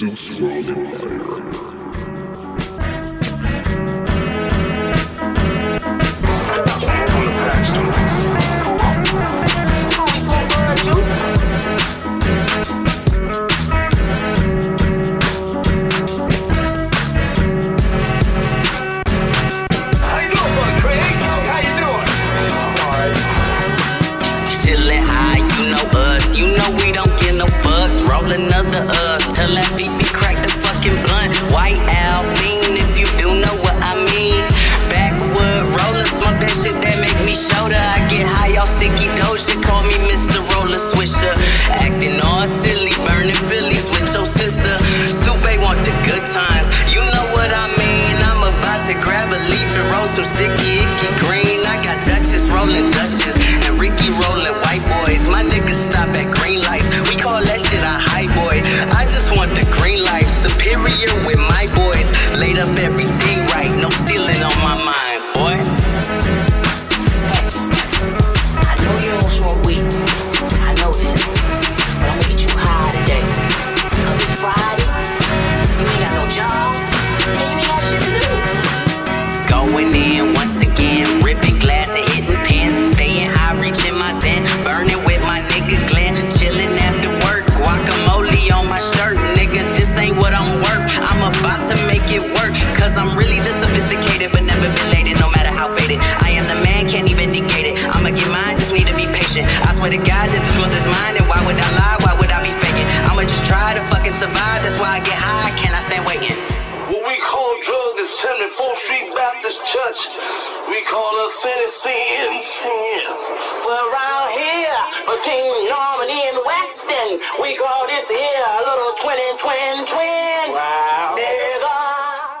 Zeus World Empire. How you doing, bud, Craig? How you doing? Chillin' high, you know us. You know we don't give no fucks. Roll another up. That VP crack the fucking blunt. White Alpine, if you do know what I mean. Backwood rollin', smoke that shit that make me shoulder. I get high off sticky doja. Call me Mr. Roller Swisher. Acting all silly, burning Phillies with your sister. Supe want the good times. You know what I mean. I'm about to grab a leaf and roll some sticky icky green. I got Duchess rolling Duchess and Ricky rolling white boys. My niggas stop at green lights. We call that shit a high boy. I the green life, superior with my boys. Laid up everything Cause I'm really the sophisticated, but never no matter how faded. I am the man, can't even negate it. I'ma get mine, just need to be patient. I swear to God that this world is mine, and why would I lie? Why would I be faking? I'ma just try to fucking survive. That's why I get high, can I stand waiting? What we call drug is 74th Street Baptist Church. We call us Tennessee sin. We're around here between Normandie and Western. We call this here a little 2020